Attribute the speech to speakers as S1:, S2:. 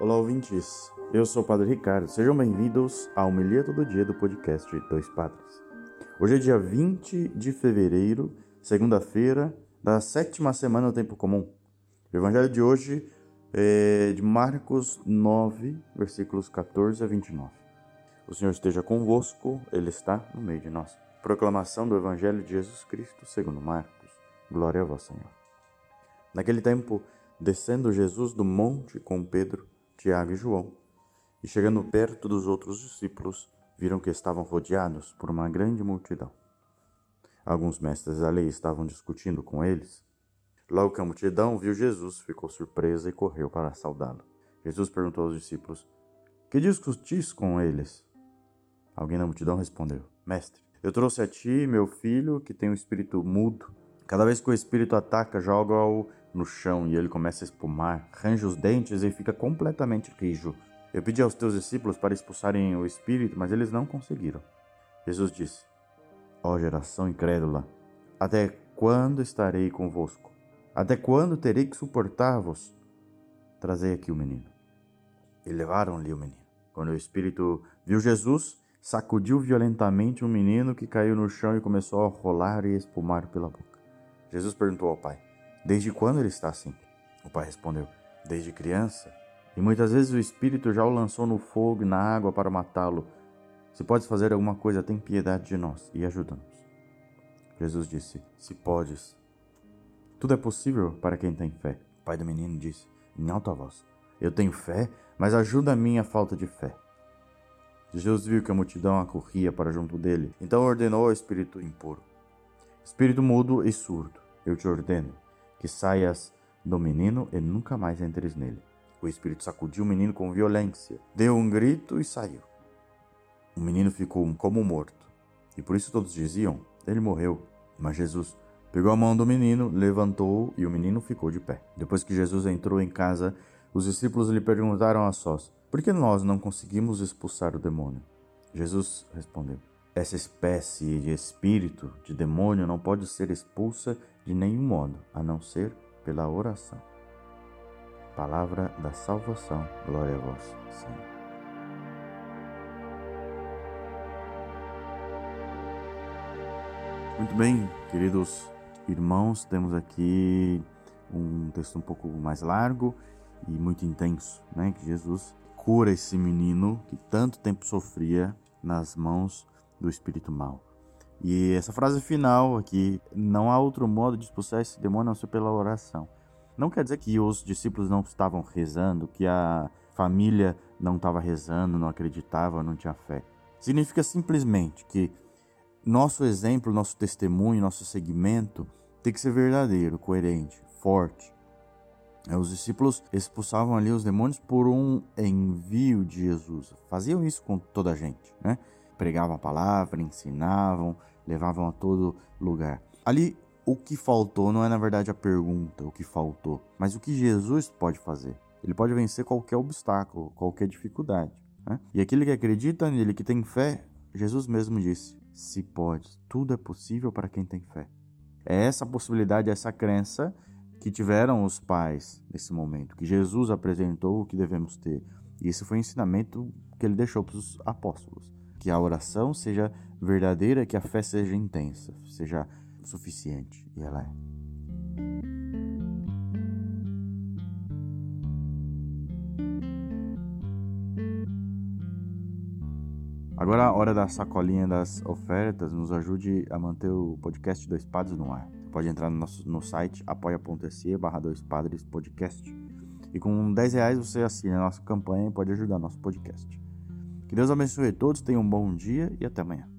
S1: Olá, ouvintes. Eu sou o Padre Ricardo. Sejam bem-vindos ao Homilia Todo Dia do podcast Dois Padres. Hoje é dia 20 de fevereiro, segunda-feira, da sétima semana do Tempo Comum. O evangelho de hoje é de Marcos 9, versículos 14 a 29. O Senhor esteja convosco, Ele está no meio de nós. Proclamação do Evangelho de Jesus Cristo segundo Marcos. Glória a vós, Senhor. Naquele tempo, descendo Jesus do monte com Pedro, Tiago e João, e chegando perto dos outros discípulos, viram que estavam rodeados por uma grande multidão. Alguns mestres da lei estavam discutindo com eles. Logo que a multidão viu Jesus, ficou surpresa e correu para saudá-lo. Jesus perguntou aos discípulos: Que discutis com eles? Alguém da multidão respondeu: Mestre, eu trouxe a ti meu filho que tem um espírito mudo. Cada vez que o espírito ataca, joga-o no chão e ele começa a espumar, range os dentes e fica completamente rijo. Eu pedi aos teus discípulos para expulsarem o espírito, mas eles não conseguiram. Jesus disse: Ó oh, geração incrédula, até quando estarei convosco? Até quando terei que suportar-vos? Trazei aqui o menino. E levaram-lhe o menino. Quando o espírito viu Jesus, sacudiu violentamente o menino que caiu no chão e começou a rolar e espumar pela boca. Jesus perguntou ao pai: Desde quando ele está assim? O pai respondeu: Desde criança. E muitas vezes o espírito já o lançou no fogo e na água para matá-lo. Se podes fazer alguma coisa, tem piedade de nós e ajuda-nos. Jesus disse: Se podes. Tudo é possível para quem tem fé. O pai do menino disse, em alta voz: Eu tenho fé, mas ajuda a minha falta de fé. Jesus viu que a multidão acorria para junto dele, então ordenou ao espírito impuro: Espírito mudo e surdo, eu te ordeno que saias do menino e nunca mais entres nele. O espírito sacudiu o menino com violência, deu um grito e saiu. O menino ficou como morto, e por isso todos diziam: Ele morreu. Mas Jesus pegou a mão do menino, levantou e o menino ficou de pé. Depois que Jesus entrou em casa, os discípulos lhe perguntaram a sós: Por que nós não conseguimos expulsar o demônio? Jesus respondeu: essa espécie de espírito, de demônio, não pode ser expulsa de nenhum modo, a não ser pela oração. Palavra da salvação, glória a vós, Senhor. Muito bem, queridos irmãos, temos aqui um texto um pouco mais largo e muito intenso, né? Que Jesus cura esse menino que tanto tempo sofria nas mãos do espírito mal. E essa frase final aqui, não há outro modo de expulsar esse demônio a não ser pela oração. Não quer dizer que os discípulos não estavam rezando, que a família não estava rezando, não acreditava, não tinha fé. Significa simplesmente que nosso exemplo, nosso testemunho, nosso segmento tem que ser verdadeiro, coerente, forte. Os discípulos expulsavam ali os demônios por um envio de Jesus. Faziam isso com toda a gente, né? Pregavam a palavra, ensinavam, levavam a todo lugar. Ali, o que faltou não é na verdade a pergunta, o que faltou, mas o que Jesus pode fazer. Ele pode vencer qualquer obstáculo, qualquer dificuldade. Né? E aquele que acredita nele, que tem fé, Jesus mesmo disse: se pode, tudo é possível para quem tem fé. É essa possibilidade, essa crença que tiveram os pais nesse momento, que Jesus apresentou o que devemos ter. E esse foi o ensinamento que ele deixou para os apóstolos que a oração seja verdadeira, que a fé seja intensa, seja suficiente. E ela é. Agora a hora da sacolinha das ofertas, nos ajude a manter o podcast Dois Padres no ar. Pode entrar no nosso no site apoia.se barra Dois Padres Podcast. E com 10 reais você assina a nossa campanha e pode ajudar nosso podcast. Que Deus abençoe todos, tenham um bom dia e até amanhã.